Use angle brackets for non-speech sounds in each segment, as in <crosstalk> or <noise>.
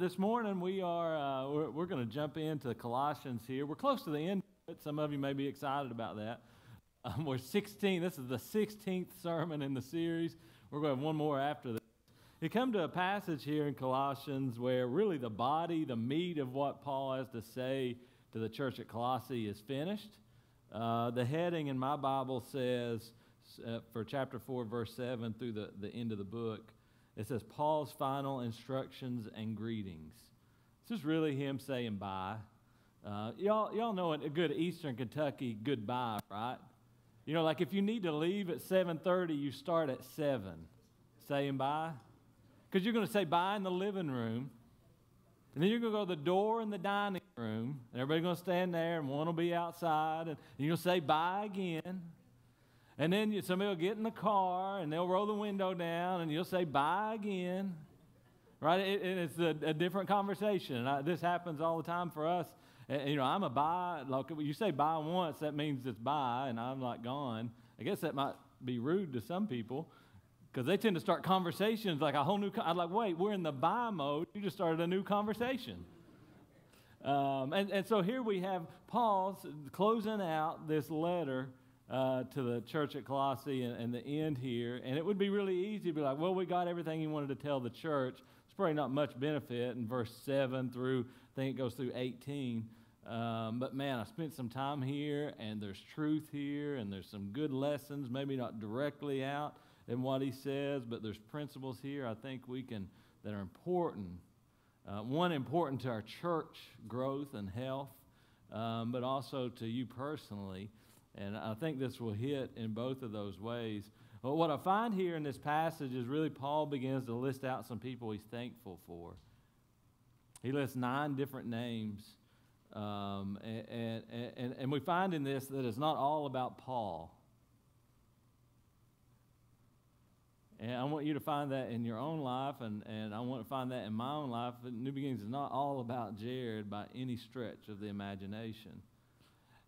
This morning we are uh, we're, we're going to jump into Colossians here. We're close to the end. Some of you may be excited about that. <laughs> Um, we're 16. This is the 16th sermon in the series. We're going to have one more after this. You come to a passage here in Colossians where really the body, the meat of what Paul has to say to the church at Colossae is finished. Uh, the heading in my Bible says uh, for chapter 4, verse 7 through the, the end of the book it says Paul's final instructions and greetings. This is really him saying bye. Uh, y'all, y'all know a good Eastern Kentucky goodbye, right? You know, like if you need to leave at 7:30, you start at 7 saying bye. Because you're going to say bye in the living room. And then you're going to go to the door in the dining room, and everybody's going to stand there, and one will be outside, and you're going to say bye again. And then you, somebody will get in the car and they'll roll the window down and you'll say bye again. Right? It, it's a, a, different conversation. I, this happens all the time for us. And, you know, I'm a bye. Like you say bye once, that means it's bye, and I'm like gone. I guess that might be rude to some people because they tend to start conversations like a whole new. I'm like, wait, we're in the bye mode. You just started a new conversation. Um, and, and so here we have Paul closing out this letter uh, to the church at Colossae and, and, the end here. And it would be really easy to be like, well, we got everything he wanted to tell the church. It's probably not much benefit in verse 7 through, I think it goes through 18. Um, but man, I spent some time here, and there's truth here, and there's some good lessons, maybe not directly out in what he says, but there's principles here I think we can, that are important. Uh, one, important to our church growth and health, um, but also to you personally. And I think this will hit in both of those ways. But what I find here in this passage is really Paul begins to list out some people he's thankful for. He lists nine different names. Um, and, and, and we find in this that it's not all about Paul. And I want you to find that in your own life, and, and I want to find that in my own life. New Beginnings is not all about Jared by any stretch of the imagination.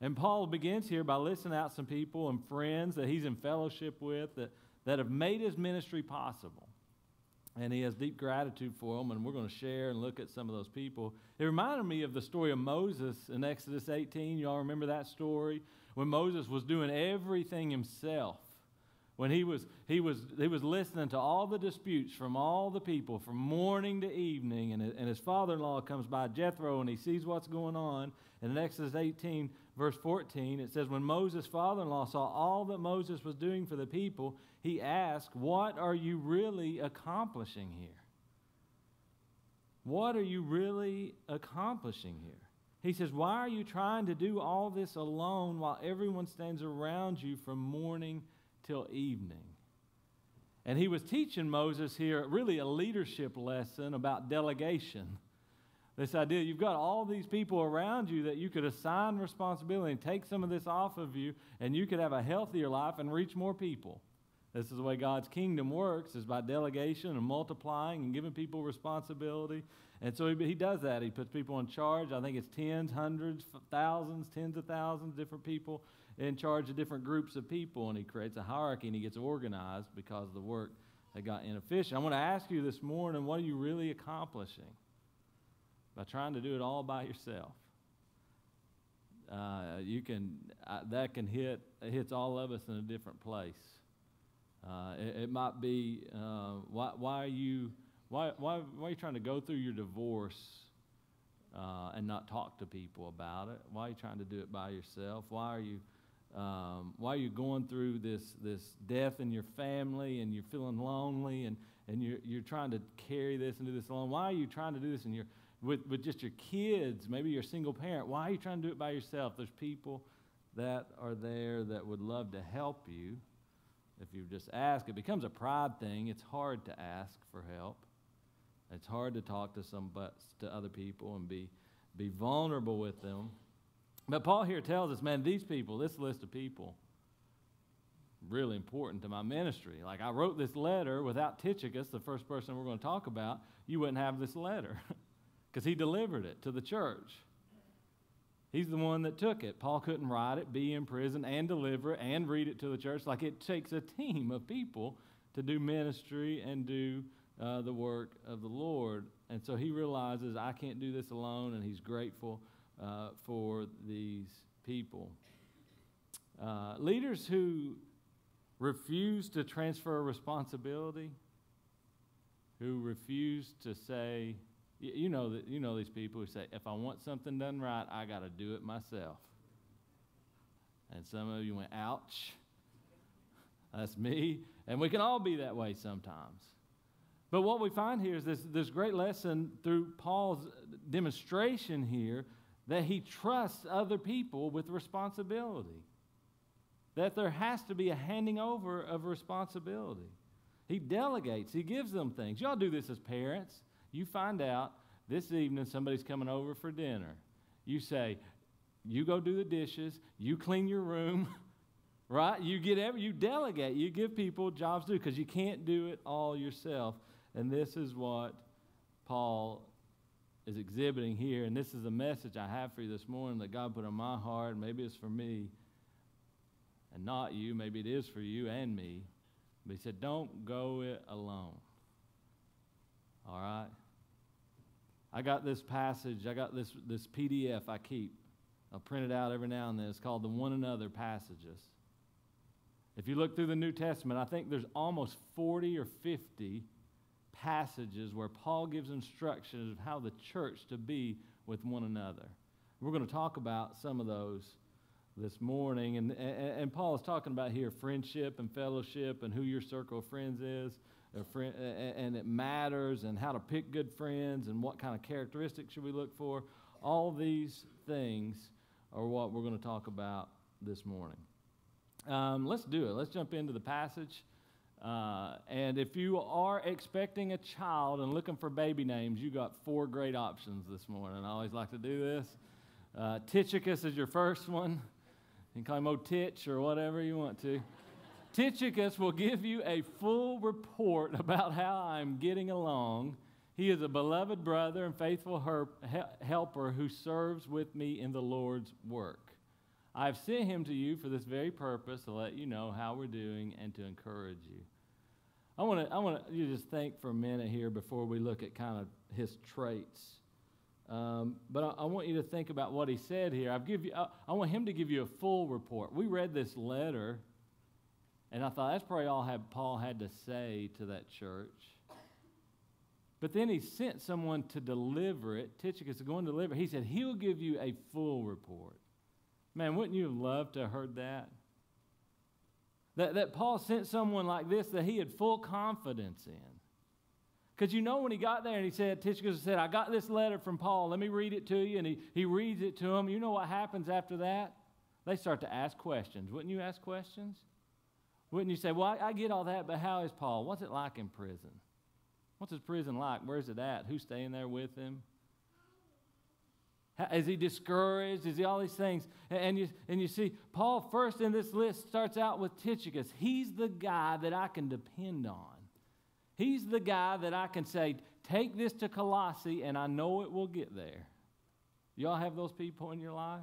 And Paul begins here by listing out some people and friends that he's in fellowship with that, that have made his ministry possible. And he has deep gratitude for them, and we're going to share and look at some of those people. It reminded me of the story of Moses in Exodus 18. You all remember that story? When Moses was doing everything himself when he was, he, was, he was listening to all the disputes from all the people from morning to evening, and, and his father in law comes by, Jethro, and he sees what's going on. And in Exodus 18, verse 14, it says, When Moses' father in law saw all that Moses was doing for the people, he asked, What are you really accomplishing here? What are you really accomplishing here? He says, Why are you trying to do all this alone while everyone stands around you from morning till evening. And he was teaching Moses here really a leadership lesson about delegation. This idea you've got all these people around you that you could assign responsibility and take some of this off of you, and you could have a healthier life and reach more people. This is the way God's kingdom works, is by delegation and multiplying and giving people responsibility. And so he, he does that. He puts people in charge. I think it's tens, hundreds, thousands, tens of thousands, different people in charge of different groups of people, and he creates a hierarchy and he gets organized because the work got inefficient. I want to ask you this morning what are you really accomplishing by trying to do it all by yourself? Uh, you can uh, that can hit hits all of us in a different place. Uh, it, it, might be uh, why, why are you why, why, why are you trying to go through your divorce uh, and not talk to people about it? Why are you trying to do it by yourself? Why are you um, while you're going through this, this death in your family and you're feeling lonely and, and you're, you're trying to carry this and do this alone, why are you trying to do this and you're with, with just your kids? Maybe you're a single parent. Why are you trying to do it by yourself? There's people that are there that would love to help you if you just ask. It becomes a pride thing. It's hard to ask for help. It's hard to talk to some but to other people and be, be vulnerable with them. But Paul here tells us, man, these people, this list of people, really important to my ministry. Like I wrote this letter without Tychicus, the first person we're going to talk about, you wouldn't have this letter <laughs> because he delivered it to the church. He's the one that took it. Paul couldn't write it, be in prison, and deliver it, and read it to the church. Like it takes a team of people to do ministry and do uh, the work of the Lord. And so he realizes, I can't do this alone, and he's grateful uh, for these people. Uh, leaders who refuse to transfer responsibility, who refuse to say, you know that you know these people who say, if I want something done right, I got to do it myself. And some of you went, ouch. That's me. And we can all be that way sometimes. But what we find here is this, this great lesson through Paul's demonstration here that he trusts other people with responsibility. That there has to be a handing over of responsibility. He delegates, he gives them things. Y'all do this as parents. You find out this evening somebody's coming over for dinner. You say, you go do the dishes, you clean your room, <laughs> right? You get every, you delegate, you give people jobs to do because you can't do it all yourself. And this is what Paul is exhibiting here. And this is a message I have for you this morning that God put on my heart. Maybe it's for me and not you. Maybe it is for you and me. But he said, don't go it alone. All right? I got this passage, I got this, this PDF I keep. I'll print it out every now and then. It's called the One Another Passages. If you look through the New Testament, I think there's almost 40 or 50 passages where Paul gives instructions of how the church to be with one another. We're going to talk about some of those this morning. And, and, and Paul is talking about here friendship and fellowship and who your circle of friends is friend, and it matters, and how to pick good friends, and what kind of characteristics should we look for. All these things are what we're going to talk about this morning. Um, let's do it. Let's jump into the passage. Uh, and if you are expecting a child and looking for baby names, you got four great options this morning. I always like to do this. Uh, Tychicus is your first one. You can call him old Titch or whatever you want to. Tychicus will give you a full report <laughs> about how I'm getting along. He is a beloved brother and faithful helper who serves with me in the Lord's work. I've sent him to you for this very purpose to let you know how we're doing and to encourage you. I want to I want you to just think for a minute here before we look at kind of his traits. Um, but I, I, want you to think about what he said here. I've give you, I, I want him to give you a full report. We read this letter and I thought that's probably all Paul had to say to that church. But then he sent someone to deliver it. Tychicus is going to deliver. He said he'll give you a full report. Man, wouldn't you have loved to have heard that? That, that Paul sent someone like this that he had full confidence in. Because you know when he got there and he said, Tychicus said, I got this letter from Paul. Let me read it to you. And he, he reads it to him. You know what happens after that? They start to ask questions. Wouldn't you ask questions? Wouldn't you say, Well, I, I get all that, but how is Paul? What's it like in prison? What's his prison like? Where's it at? Who's staying there with him? Is he discouraged? Is he all these things? And, you, and you see, Paul first in this list starts out with Tychicus. He's the guy that I can depend on. He's the guy that I can say, take this to Colossae, and I know it will get there. Y'all have those people in your life?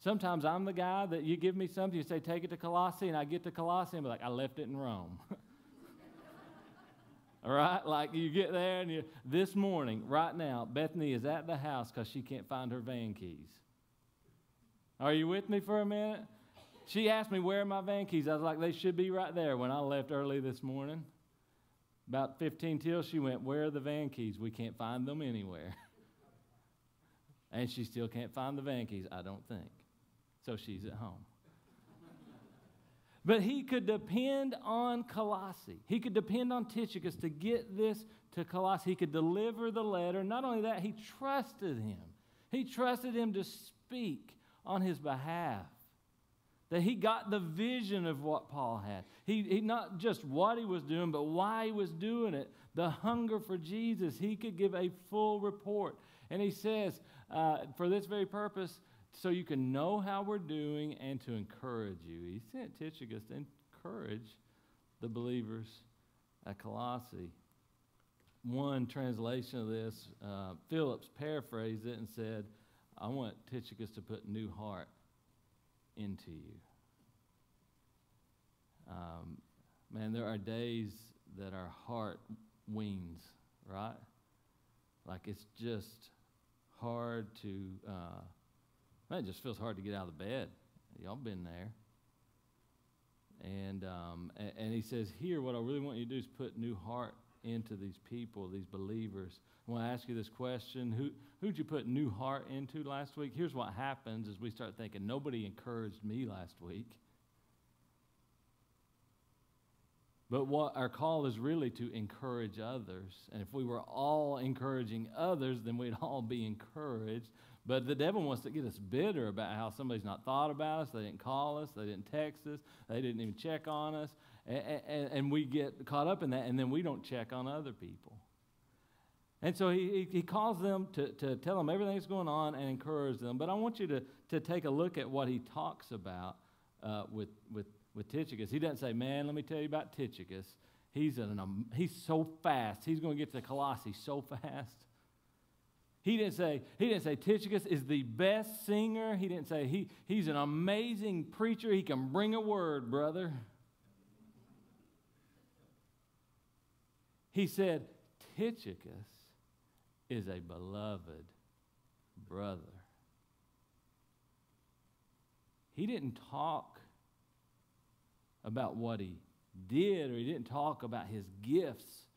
Sometimes I'm the guy that you give me something, you say, take it to Colossae, and I get to Colossae and be like, I left it in Rome. <laughs> All right? Like you get there and you, this morning, right now, Bethany is at the house because she can't find her van keys. Are you with me for a minute? She asked me, Where are my van keys? I was like, They should be right there when I left early this morning. About 15 till she went, Where are the van keys? We can't find them anywhere. <laughs> and she still can't find the van keys, I don't think so she's at home. But he could depend on Colossae. He could depend on Tychicus to get this to Colossae. He could deliver the letter. Not only that, he trusted him. He trusted him to speak on his behalf. That he got the vision of what Paul had. He, he not just what he was doing, but why he was doing it. The hunger for Jesus. He could give a full report. And he says, uh, for this very purpose, so you can know how we're doing and to encourage you. He sent Tychicus to encourage the believers at Colossae. One translation of this, uh, Phillips paraphrased it and said, I want Tychicus to put new heart into you. Um, man, there are days that our heart weans, right? like it's just hard to, uh, man, it just feels hard to get out of the bed. Y'all been there. And, um, and, and he says, Here, what I really want you to do is put new heart into these people, these believers. I want to ask you this question Who, who'd you put new heart into last week? Here's what happens as we start thinking, Nobody encouraged me last week. But what our call is really to encourage others. And if we were all encouraging others, then we'd all be encouraged. But the devil wants to get us bitter about how somebody's not thought about us, they didn't call us, they didn't text us, they didn't even check on us. And, and, and we get caught up in that, and then we don't check on other people. And so he, he calls them to, to tell them everything that's going on and encourage them. But I want you to, to take a look at what he talks about uh, with, with with Tychicus. He doesn't say, man, let me tell you about Tychicus. He's, an, um, he's so fast. He's going to get to Colossae so <laughs> fast. He didn't say, he didn't say Tychicus is the best singer. He didn't say he, he's an amazing preacher. He can bring a word, brother. He said, Tychicus is a beloved brother. He didn't talk about what he did, or he didn't talk about his gifts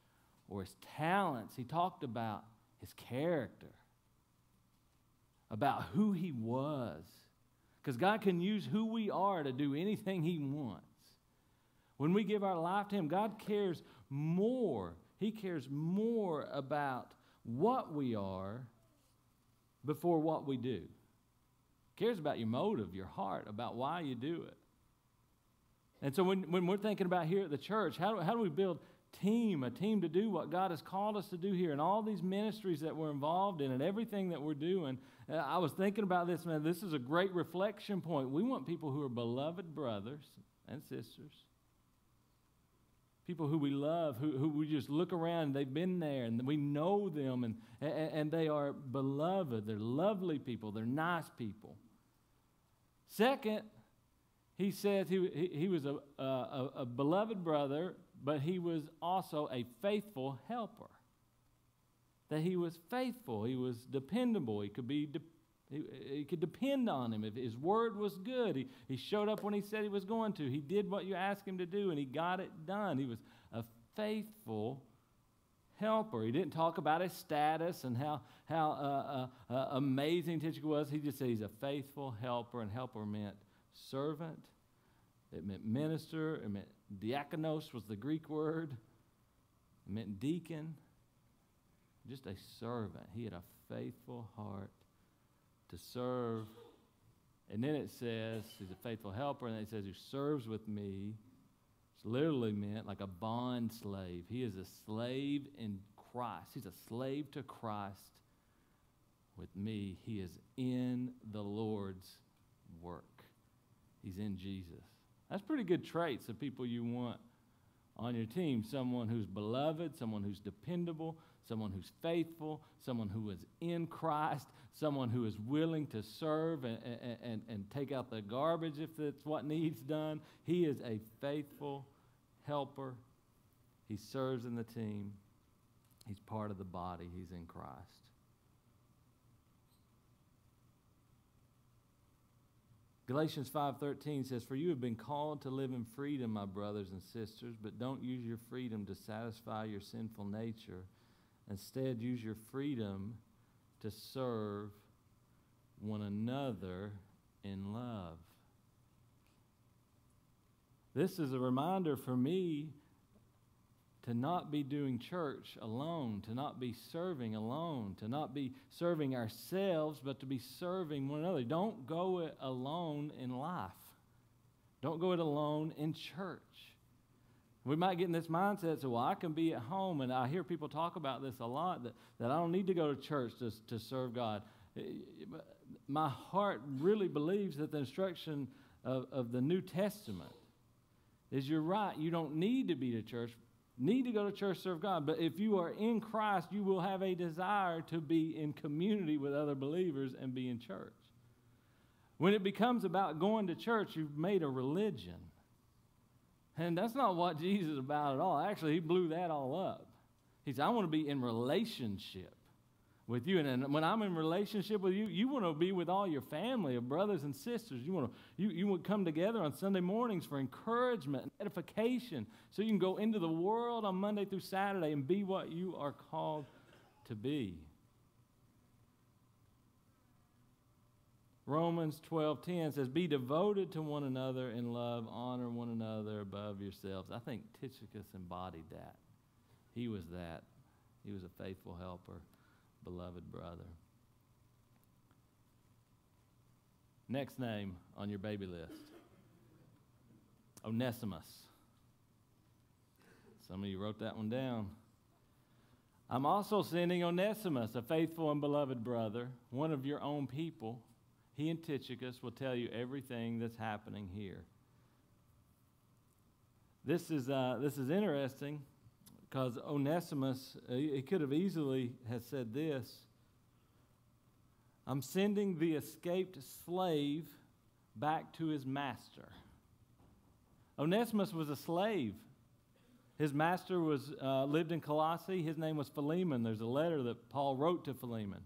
or his talents. He talked about his character, about who he was. Because God can use who we are to do anything he wants. When we give our life to him, God cares more. He cares more about what we are before what we do. He cares about your motive, your heart, about why you do it. And so when, when we're thinking about here at the church, how how do we build team, a team to do what God has called us to do here, and all these ministries that we're involved in, and everything that we're doing. Uh, I was thinking about this, man. This is a great reflection point. We want people who are beloved brothers and sisters, people who we love, who, who we just look around, they've been there, and we know them, and, and, and they are beloved. They're lovely people, they're nice people. Second, he says he, he, he was a, a, a, beloved brother, but he was also a faithful helper. That he was faithful, he was dependable, he could be de- he, could depend on him. If his word was good, he, he showed up when he said he was going to. He did what you asked him to do, and he got it done. He was a faithful helper. He didn't talk about his status and how, how uh, uh, uh, amazing Tychicus was. He just said he's a faithful helper, and helper meant servant, it meant minister, it meant diakonos was the Greek word, it meant deacon, just a servant. He had a faithful heart to serve. And then it says he's a faithful helper, and then it says who serves with me. It's literally meant like a bond slave. He is a slave in Christ. He's a slave to Christ with me. He is in the Lord's work. He's in Jesus. That's pretty good traits of people you want on your team. Someone who's beloved, someone who's dependable, someone who's faithful, someone who is in Christ, someone who is willing to serve and, and, and take out the garbage if that's what needs done. He is a faithful helper. He serves in the team. He's part of the body. He's in Christ. Galatians 5:13 says, "For you have been called to live in freedom, my brothers and sisters, but don't use your freedom to satisfy your sinful nature. Instead, use your freedom to serve one another in love." This is a reminder for me to not be doing church alone, to not be serving alone, to not be serving ourselves, but to be serving one another. Don't go it alone in life. Don't go it alone in church. We might get in this mindset, so well, I can be at home, and I hear people talk about this a lot that, that I don't need to go to church to, to serve God. Eh, my heart really believes that the instruction of, of the New Testament is you're right, you don't need to be to church, need to go to church, serve God. But if you are in Christ, you will have a desire to be in community with other believers and be in church. When it becomes about going to church, you've made a religion. And that's not what Jesus is about at all. Actually, he blew that all up. He said, I want to be in relationship. With you. And, and when I'm in relationship with you, you want to be with all your family of brothers and sisters. You want to you, you want to come together on Sunday mornings for encouragement and edification so you can go into the world on Monday through Saturday and be what you are called to be. Romans 12:10 says, "Be devoted to one another in love, honor one another above yourselves." I think Tychicus embodied that. He was that. He was a faithful helper, beloved brother. Next name on your baby list Onesimus. Some of you wrote that one down. I'm also sending Onesimus, a faithful and beloved brother, one of your own people he and Tychicus will tell you everything that's happening here. This is, uh, this is interesting because Onesimus, uh, he could have easily has said this. I'm sending the escaped slave back to his master. Onesimus was a slave. His master was, uh, lived in Colossae. His name was Philemon. There's a letter that Paul wrote to Philemon.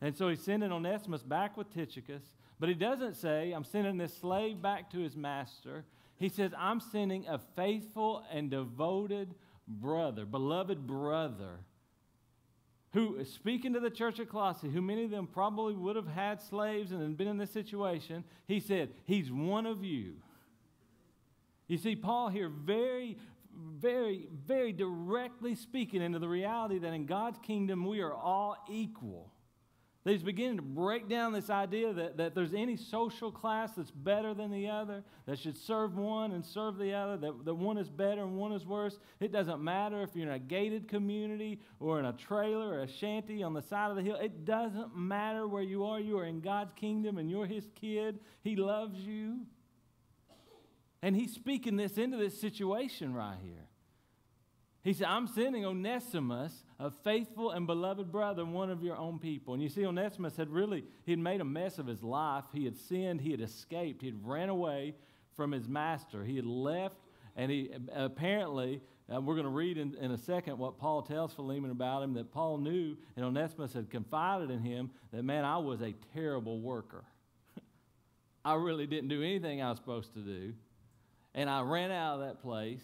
And so he's sending Onesimus back with Tychicus, but he doesn't say, I'm sending this slave back to his master. He says, I'm sending a faithful and devoted brother, beloved brother, who is speaking to the church at Colossae, who many of them probably would have had slaves and been in this situation. He said, He's one of you. You see, Paul here very, very, very directly speaking into the reality that in God's kingdom we are all equal. He's beginning to break down this idea that, that there's any social class that's better than the other, that should serve one and serve the other, that, that one is better and one is worse. It doesn't matter if you're in a gated community or in a trailer or a shanty on the side of the hill. It doesn't matter where you are. You are in God's kingdom and you're his kid. He loves you. And he's speaking this into this situation right here. He said, I'm sending Onesimus, a faithful and beloved brother, one of your own people. And you see, Onesimus had really, he had made a mess of his life. He had sinned, he had escaped, he had ran away from his master. He had left, and he apparently, uh, we're going to read in, in a second what Paul tells Philemon about him, that Paul knew, and Onesimus had confided in him that, man, I was a terrible worker. <laughs> I really didn't do anything I was supposed to do. And I ran out of that place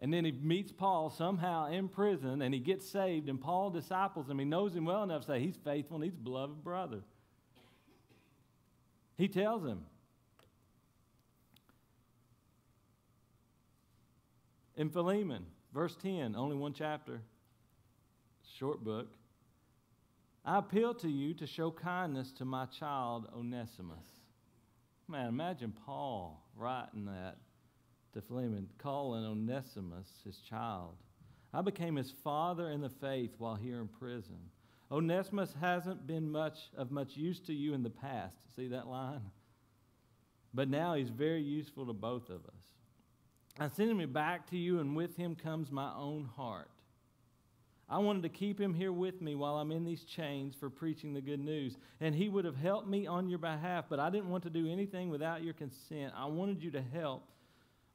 and then he meets Paul somehow in prison and he gets saved, and Paul disciples him. He knows him well enough to say he's faithful and he's beloved brother. He tells him. In Philemon, verse 10, only one chapter, short book. I appeal to you to show kindness to my child Onesimus. Man, imagine Paul writing that to Philemon, calling Onesimus his child. I became his father in the faith while here in prison. Onesimus hasn't been much of much use to you in the past. See that line? But now he's very useful to both of us. I sent him back to you, and with him comes my own heart. I wanted to keep him here with me while I'm in these chains for preaching the good news. And he would have helped me on your behalf, but I didn't want to do anything without your consent. I wanted you to help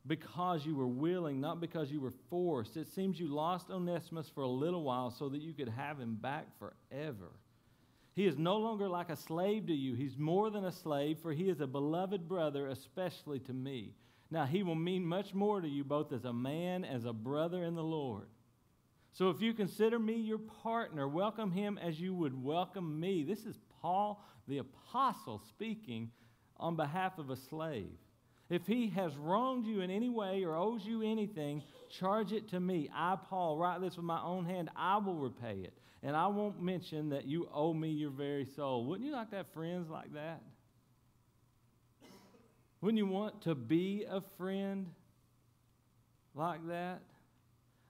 because you were willing, not because you were forced. It seems you lost Onesimus for a little while so that you could have him back forever. He is no longer like a slave to you. He's more than a slave, for he is a beloved brother, especially to me. Now, he will mean much more to you, both as a man, as a brother in the Lord. So, if you consider me your partner, welcome him as you would welcome me. This is Paul the Apostle speaking on behalf of a slave. If he has wronged you in any way or owes you anything, charge it to me. I, Paul, write this with my own hand. I will repay it. And I won't mention that you owe me your very soul. Wouldn't you like to have friends like that? Wouldn't you want to be a friend like that?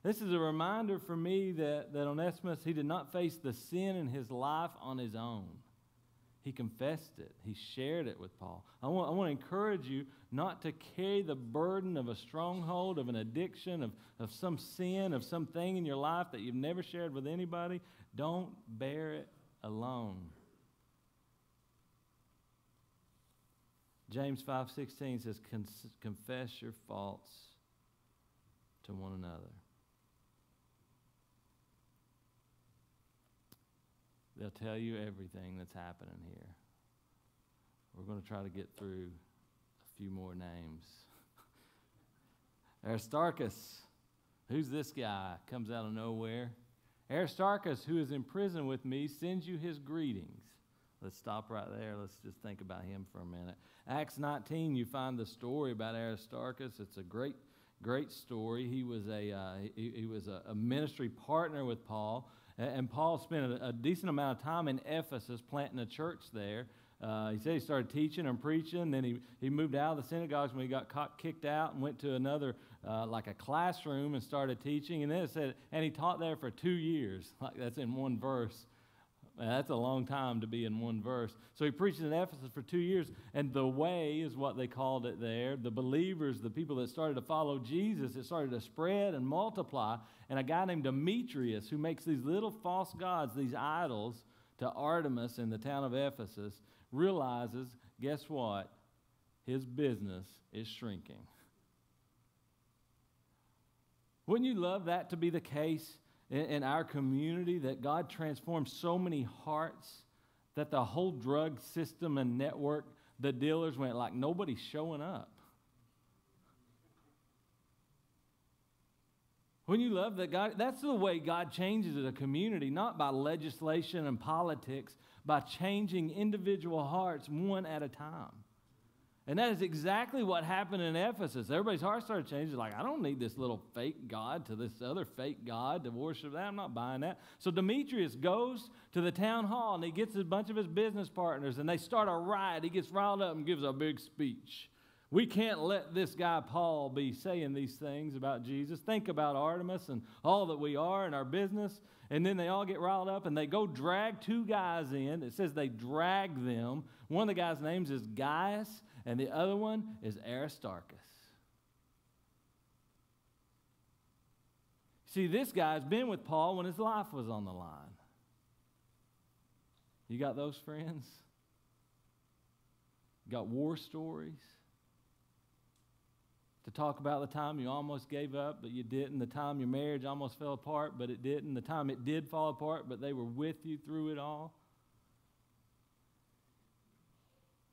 This is a reminder for me that, that Onesimus, he did not face the sin in his life on his own. He confessed it. He shared it with Paul. I want, I want to encourage you not to carry the burden of a stronghold, of an addiction, of, of some sin, of something in your life that you've never shared with anybody. Don't bear it alone. James 5:16 says confess your faults to one another. They'll tell you everything that's happening here. We're going to try to get through a few more names. <laughs> Aristarchus, who's this guy? Comes out of nowhere. Aristarchus, who is in prison with me, sends you his greetings. Let's stop right there. Let's just think about him for a minute. Acts 19, you find the story about Aristarchus. It's a great, great story. He was a, uh, he, he, was a, a, ministry partner with Paul, and Paul spent a, decent amount of time in Ephesus planting a church there. Uh, he said he started teaching and preaching. Then he, he moved out of the synagogues when he got caught, kicked out and went to another, uh, like a classroom, and started teaching. And then it said, and he taught there for two years. <laughs> Like that's in one verse. That's a long time to be in one verse. So he preached in Ephesus for two years, and the way is what they called it there. The believers, the people that started to follow Jesus, it started to spread and multiply. And a guy named Demetrius, who makes these little false gods, these idols, to Artemis in the town of Ephesus, realizes guess what? His business is shrinking. Wouldn't you love that to be the case in, in our community that God transformed so many hearts that the whole drug system and network, the dealers went like nobody's showing up? When you love that God, that's the way God changes a community, not by legislation and politics, by changing individual hearts one at a time. And that is exactly what happened in Ephesus. Everybody's heart started changing. Like, I don't need this little fake God to this other fake God to worship that. I'm not buying that. So Demetrius goes to the town hall and he gets a bunch of his business partners and they start a riot. He gets riled up and gives a big speech. We can't let this guy Paul be saying these things about Jesus. Think about Artemis and all that we are in our business. And then they all get riled up and they go drag two guys in. It says they drag them. One of the guys' names is Gaius, and the other one is Aristarchus. See, this guy's been with Paul when his life was on the line. You got those friends? Got war stories? to talk about the time you almost gave up, but you didn't, the time your marriage almost fell apart, but it didn't, the time it did fall apart, but they were with you through it all.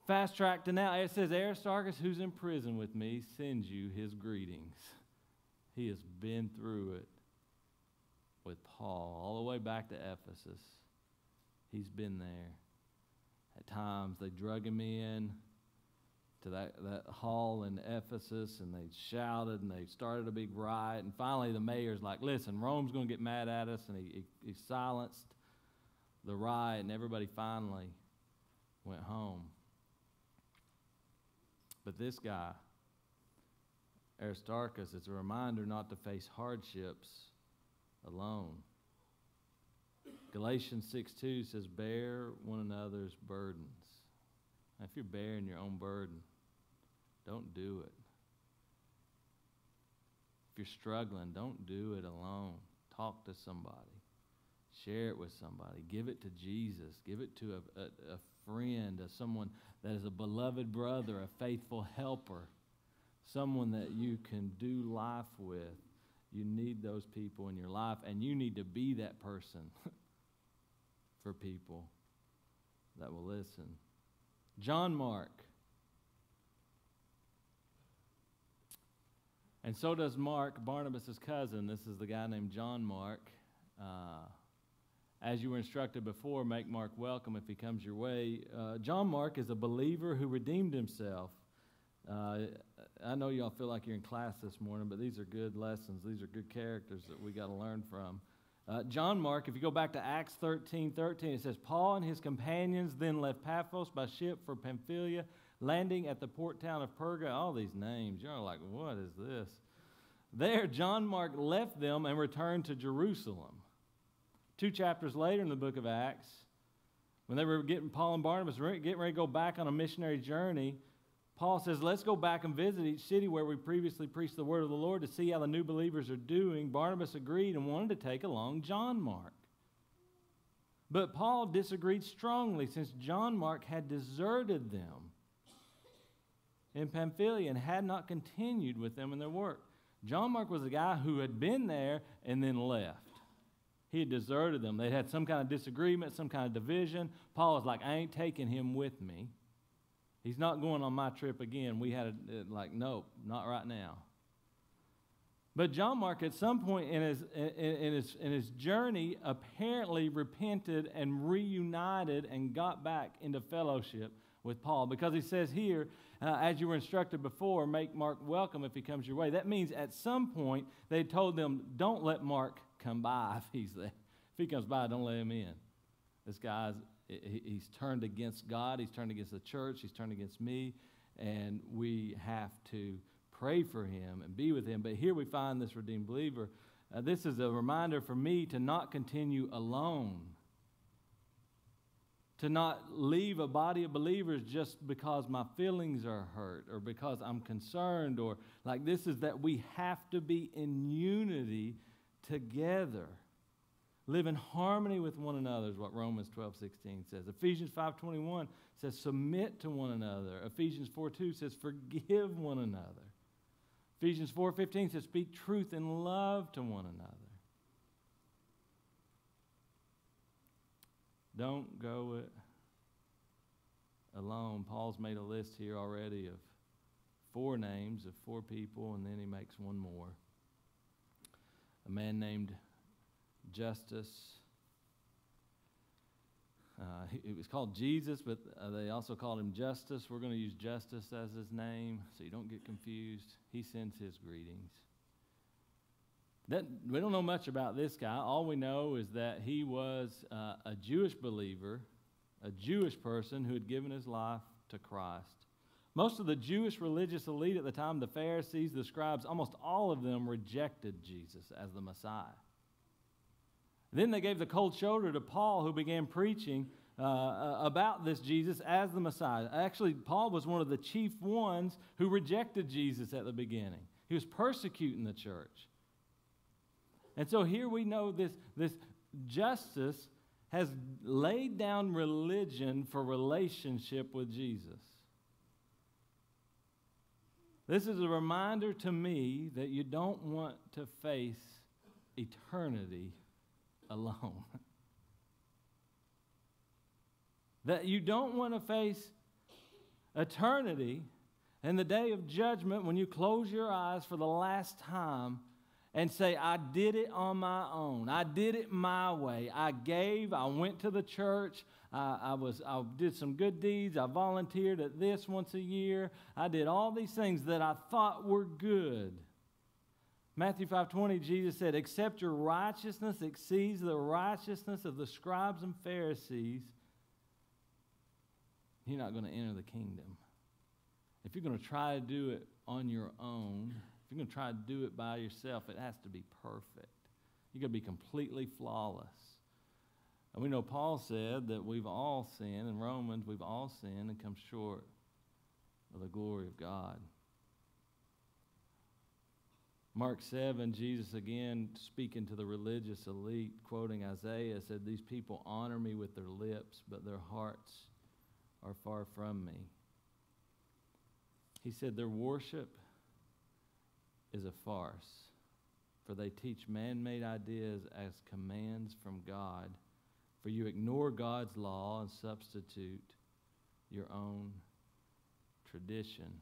Fast track to now, it says Aristarchus, who's in prison with me, sends you his greetings. He has been through it with Paul, all the way back to Ephesus. He's been there. At times, they drug him in to that, that hall in Ephesus and they shouted and they started a big riot. And finally, the mayor's like, listen, Rome's going to get mad at us. And he, he, he silenced the riot, and everybody finally went home. But this guy, Aristarchus, it's a reminder not to face hardships alone. Galatians 6 2 says, Bear one another's burdens. Now, if you're bearing your own burden, don't do it. If you're struggling, don't do it alone. Talk to somebody. Share it with somebody. Give it to Jesus. Give it to a, a, a friend, a someone that is a beloved brother, a faithful helper, someone that you can do life with. You need those people in your life, and you need to be that person <laughs> for people that will listen. John Mark And so does Mark, Barnabas' cousin. This is the guy named John Mark. Uh, as you were instructed before, make Mark welcome if he comes your way. Uh, John Mark is a believer who redeemed himself. Uh, I know y'all feel like you're in class this morning, but these are good lessons. These are good characters that we got to learn from. Uh, John Mark, if you go back to Acts 13 13, it says, Paul and his companions then left Paphos by ship for Pamphylia landing at the port town of Perga. All these names, you're like, what is this? There, John Mark left them and returned to Jerusalem. Two chapters later in the book of Acts, when they were getting Paul and Barnabas getting ready to go back on a missionary journey, Paul says, Let's go back and visit each city where we previously preached the word of the Lord to see how the new believers are doing. Barnabas agreed and wanted to take along John Mark. But Paul disagreed strongly since John Mark had deserted them in Pamphylia and had not continued with them in their work. John Mark was a guy who had been there and then left. He had deserted them. They'd had some kind of disagreement, some kind of division. Paul was like, I ain't taking him with me. He's not going on my trip again. We had a, uh, like, nope, not right now. But John Mark, at some point in his, in, his, in his journey, apparently repented and reunited and got back into fellowship with Paul. Because he says here, uh, as you were instructed before, make Mark welcome if he comes your way. That means at some point they told them, don't let Mark come by <laughs> if he's there. If he comes by, don't let him in. This guy's, he's turned against God, he's turned against the church, he's turned against me, and we have to pray for him and be with him. But here we find this redeemed believer. Uh, this is a reminder for me to not continue alone, to not leave a body of believers just because my feelings are hurt or because I'm concerned or like this is that we have to be in unity together. Live in harmony with one another is what Romans 12, 16 says. Ephesians 5.21 says submit to one another. Ephesians 4, 2 says forgive one another. Ephesians 4:15 says speak truth in love to one another. Don't go it alone. Paul's made a list here already of four names of four people and then he makes one more. A man named Justus. uh, it was called Jesus, but uh, they also called him Justus. We're going to use Justus as his name so you don't get confused. He sends his greetings. That, we don't know much about this guy. All we know is that he was uh, a Jewish believer, a Jewish person who had given his life to Christ. Most of the Jewish religious elite at the time, the Pharisees, the scribes, almost all of them rejected Jesus as the Messiah. Then they gave the cold shoulder to Paul, who began preaching uh, uh, about this Jesus as the Messiah. Actually, Paul was one of the chief ones who rejected Jesus at the beginning. He was persecuting the church. And so here we know this, this Justus has laid down religion for relationship with Jesus. This is a reminder to me that you don't want to face eternity alone. <laughs> that you don't want to face eternity and the day of judgment when you close your eyes for the last time and say, I did it on my own. I did it my way. I gave. I went to the church. I, I, was, I did some good deeds. I volunteered at this once a year. I did all these things that I thought were good. Matthew 5:20 Jesus said, "Except your righteousness exceeds the righteousness of the scribes and Pharisees, you're not going to enter the kingdom." If you're going to try to do it on your own, you're going to try to do it by yourself, it has to be perfect. You're going to be completely flawless. And we know Paul said that we've all sinned, in Romans, we've all sinned and come short of the glory of God. Mark 7, Jesus again speaking to the religious elite, quoting Isaiah, said, These people honor me with their lips, but their hearts are far from me. He said, Their worship is a farce, for they teach man made ideas as commands from God. For you ignore God's law and substitute your own tradition.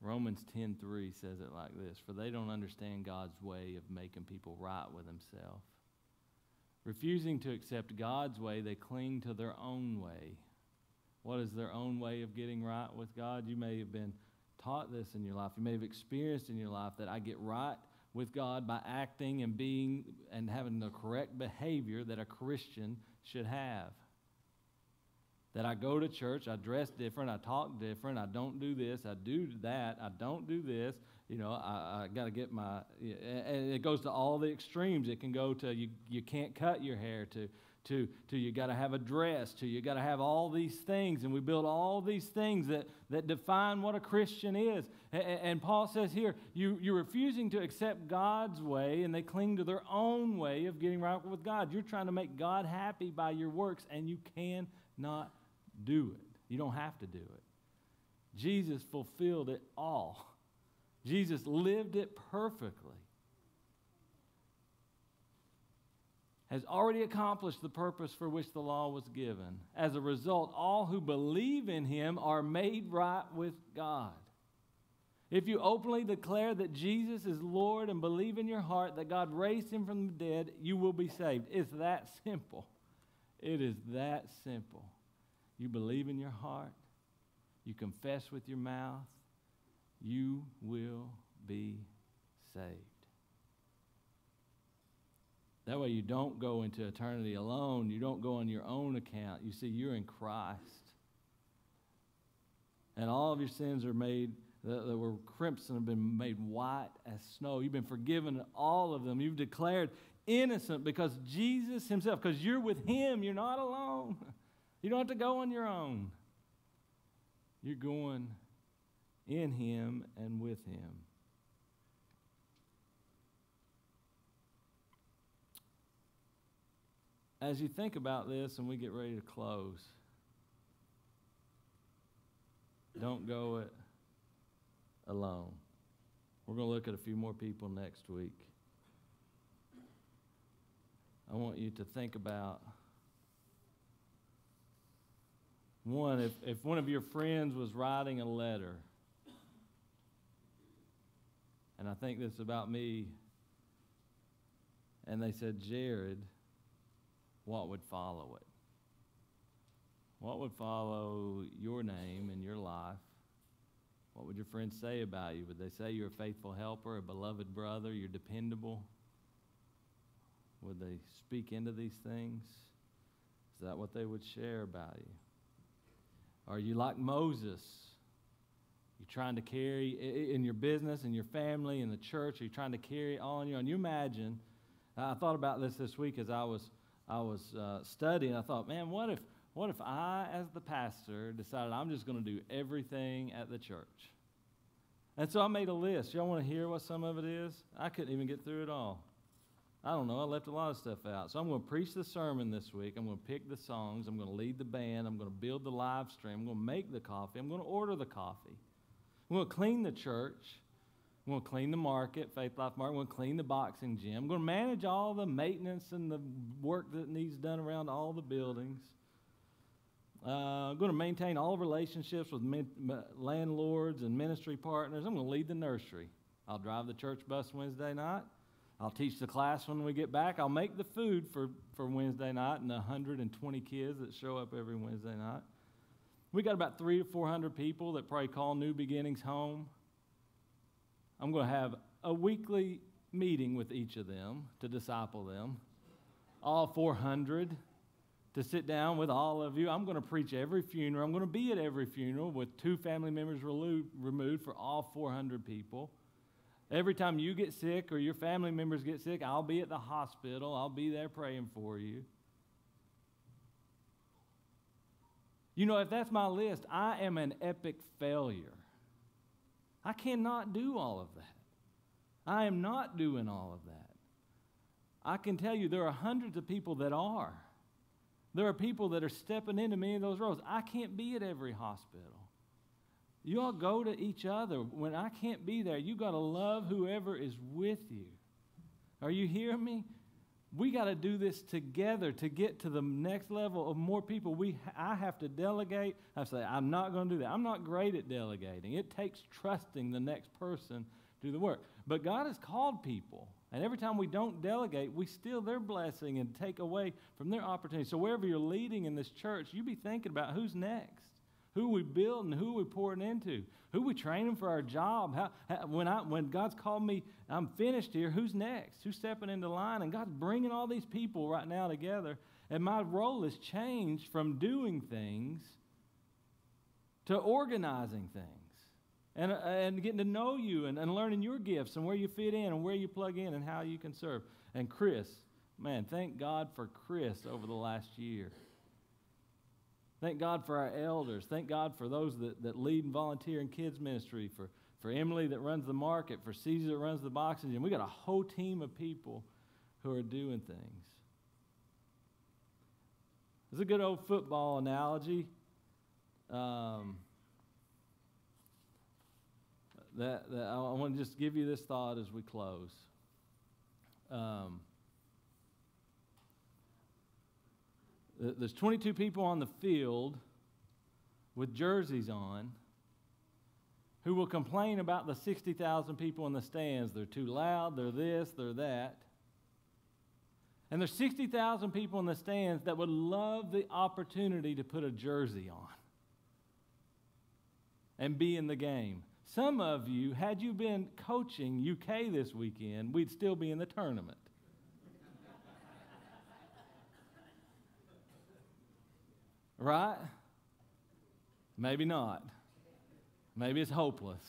Romans 10:3 says it like this, for they don't understand God's way of making people right with himself. Refusing to accept God's way, they cling to their own way. What is their own way of getting right with God? You may have been taught this in your life. You may have experienced in your life that I get right with God by acting and being and having the correct behavior that a Christian should have that I go to church, I dress different, I talk different, I don't do this, I do that, I don't do this. You know, I, I got to get my, and it goes to all the extremes. It can go to you, you can't cut your hair, to, to, to you got to have a dress, to you got to have all these things. And we build all these things that, that define what a Christian is. And, and Paul says here, you, you're refusing to accept God's way, and they cling to their own way of getting right with God. You're trying to make God happy by your works, and you cannot do it. You don't have to do it. Jesus fulfilled it all. Jesus lived it perfectly. Has already accomplished the purpose for which the law was given. As a result, all who believe in him are made right with God. If you openly declare that Jesus is Lord and believe in your heart that God raised him from the dead, you will be saved. It's that <laughs> simple. It is that simple. You believe in your heart, you confess with your mouth, you will be saved. That way, you don't go into eternity alone. You don't go on your own account. You see, you're in Christ. And all of your sins are made, that, were crimson, have been made white as snow. You've been forgiven all of them. You've declared innocent because Jesus Himself, because you're with Him, you're not alone. You don't have to go on your own. You're going in Him and with Him. As you think about this and we get ready to close, don't go it alone. We're going to look at a few more people next week. I want you to think about one, if, if one of your friends was writing a letter, and I think this about me, and they said, Jared, what would follow it? What would follow your name and your life? What would your friends say about you? Would they say you're a faithful helper, a beloved brother, you're dependable? Would they speak into these things? Is that what they would share about you? Are you like Moses? You're trying to carry in your business, in your family, in the church, you're you trying to carry on you? And you imagine, I thought about this this week as I was I was uh, studying, I thought, man, what if, what if I, as the pastor, decided I'm just going to do everything at the church? And so I made a list. Y'all want to hear what some of it is? I couldn't even get through it all. I don't know. I left a lot of stuff out. So I'm going to preach the sermon this week. I'm going to pick the songs. I'm going to lead the band. I'm going to build the live stream. I'm going to make the coffee. I'm going to order the coffee. I'm going to clean the church. I'm going to clean the market, Faith Life Market. I'm going to clean the boxing gym. I'm going to manage all the maintenance and the work that needs done around all the buildings. Uh, I'm going to maintain all relationships with landlords and ministry partners. I'm going to lead the nursery. I'll drive the church bus Wednesday night. I'll teach the class when we get back. I'll make the food for, for Wednesday night and the 120 kids that show up every Wednesday night. We got about three to 400 people that probably call New Beginnings home. I'm going to have a weekly meeting with each of them to disciple them, all 400 to sit down with all of you. I'm going to preach every funeral. I'm going to be at every funeral with two family members removed for all 400 people. Every time you get sick or your family members get sick, I'll be at the hospital. I'll be there praying for you. You know, if that's my list, I am an epic failure. I cannot do all of that. I am not doing all of that. I can tell you there are hundreds of people that are. There are people that are stepping into many of those roles. I can't be at every hospital. You all go to each other. When I can't be there, you got to love whoever is with you. Are you hearing me? We got to do this together to get to the next level of more people. We, I have to delegate. I say, I'm not going to do that. I'm not great at delegating. It takes trusting the next person to do the work. But God has called people. And every time we don't delegate, we steal their blessing and take away from their opportunity. So wherever you're leading in this church, you be thinking about who's next. Who we building? Who we pouring into? Who we training for our job? How, how, when, I, when God's called me, I'm finished here. Who's next? Who's stepping into line? And God's bringing all these people right now together. And my role has changed from doing things to organizing things and, and getting to know you and, and learning your gifts and where you fit in and where you plug in and how you can serve. And Chris, man, thank God for Chris over the last year. Thank God for our elders. Thank God for those that, that lead and volunteer in kids' ministry, for, for Emily that runs the market, for Caesar that runs the boxing gym. We got a whole team of people who are doing things. It's a good old football analogy. Um, that, that I want to just give you this thought as we close. Um, there's 22 people on the field with jerseys on who will complain about the 60,000 people in the stands. They're too loud, they're this, they're that. And there's 60,000 people in the stands that would love the opportunity to put a jersey on and be in the game. Some of you, had you been coaching UK this weekend, we'd still be in the tournament. Right? Maybe not. Maybe it's hopeless.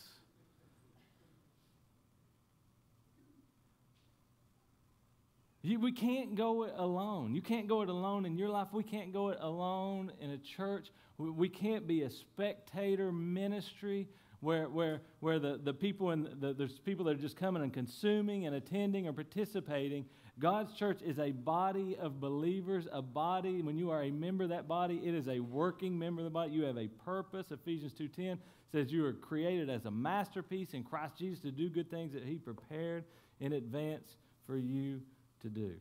You, we can't go it alone. You can't go it alone in your life. We can't go it alone in a church. We, we can't be a spectator ministry where, where, where the, the people and the, there's people that are just coming and consuming and attending or participating. God's church is a body of believers, a body. When you are a member of that body, it is a working member of the body. You have a purpose. Ephesians 2.10 says you are created as a masterpiece in Christ Jesus to do good things that he prepared in advance for you to do.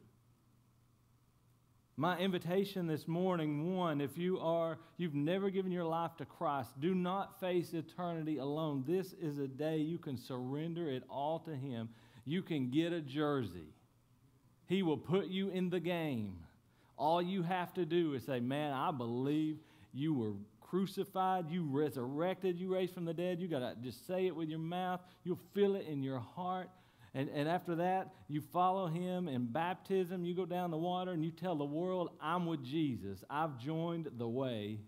My invitation this morning, one, if you are you've never given your life to Christ, do not face eternity alone. This is a day you can surrender it all to him. You can get a jersey. He will put you in the game. All you have to do is say, "Man, I believe you were crucified, you resurrected, you raised from the dead." You got to just say it with your mouth. You'll feel it in your heart and, and after that, you follow him in baptism. You go down the water and you tell the world, I'm with Jesus. I've joined the way.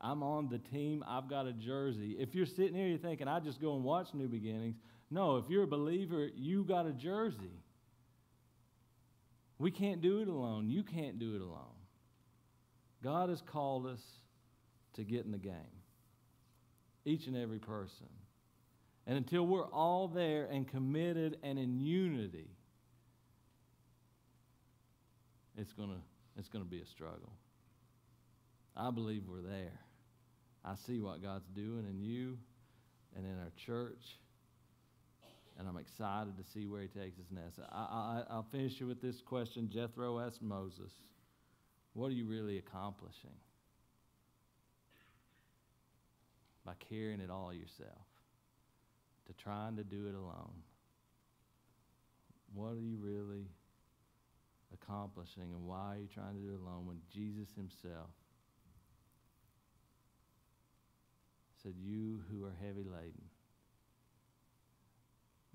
I'm on the team. I've got a jersey. If you're sitting here, you're thinking, I just go and watch New Beginnings. No, if you're a believer, you got a jersey. We can't do it alone. You can't do it alone. God has called us to get in the game, each and every person. And until we're all there and committed and in unity, it's going to it's going to be a struggle. I believe we're there. I see what God's doing in you and in our church, and I'm excited to see where He takes us next. I, I, I'll finish you with this question. Jethro asked Moses, What are you really accomplishing? By carrying it all yourself to trying to do it alone. What are you really accomplishing and why are you trying to do it alone when Jesus himself said, You who are heavy laden,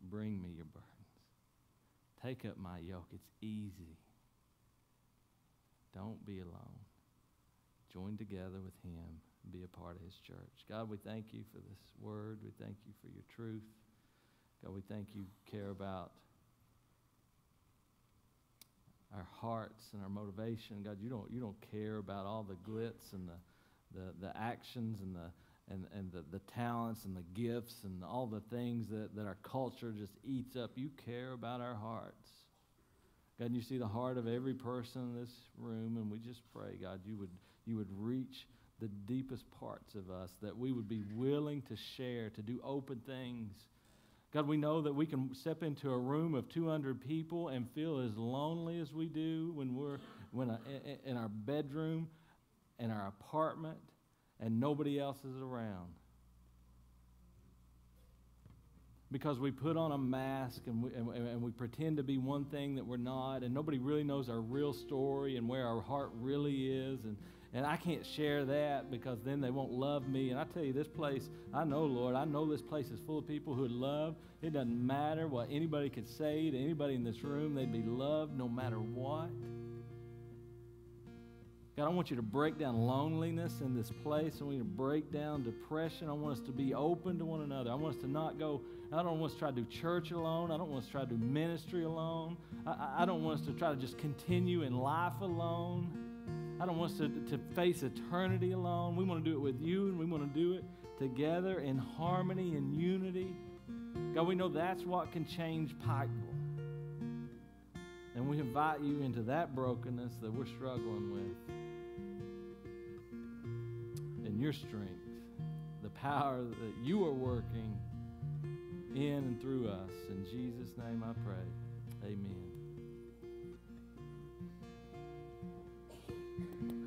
bring me your burdens. Take up my yoke. It's easy. Don't be alone. Join together with him be a part of his church. God, we thank you for this word. We thank you for your truth. God, we thank you care about our hearts and our motivation. God, you don't, you don't care about all the glitz and the, the, the actions and the and, and the, the talents and the gifts and all the things that, that our culture just eats up. You care about our hearts. God, you see the heart of every person in this room, and we just pray, God, you would, you would reach the deepest parts of us, that we would be willing to share, to do open things. God, we know that we can step into a room of 200 people and feel as lonely as we do when we're when a, in our bedroom, in our apartment, and nobody else is around. Because we put on a mask and we, and, and we pretend to be one thing that we're not, and nobody really knows our real story and where our heart really is. And, and I can't share that because then they won't love me. And I tell you, this place, I know, Lord, I know this place is full of people who love. It doesn't matter what anybody could say to anybody in this room, they'd be loved no matter what. God, I want you to break down loneliness in this place. I want you to break down depression. I want us to be open to one another. I want us to not go, I don't want us to try to do church alone. I don't want us to try to do ministry alone. I, I don't want us to try to just continue in life alone. I don't want us to, to face eternity alone. We want to do it with you, and we want to do it together in harmony and unity. God, we know that's what can change Pikeville. And we invite you into that brokenness that we're struggling with. Your strength, the power that you are working in and through us. In Jesus' name I pray. Amen.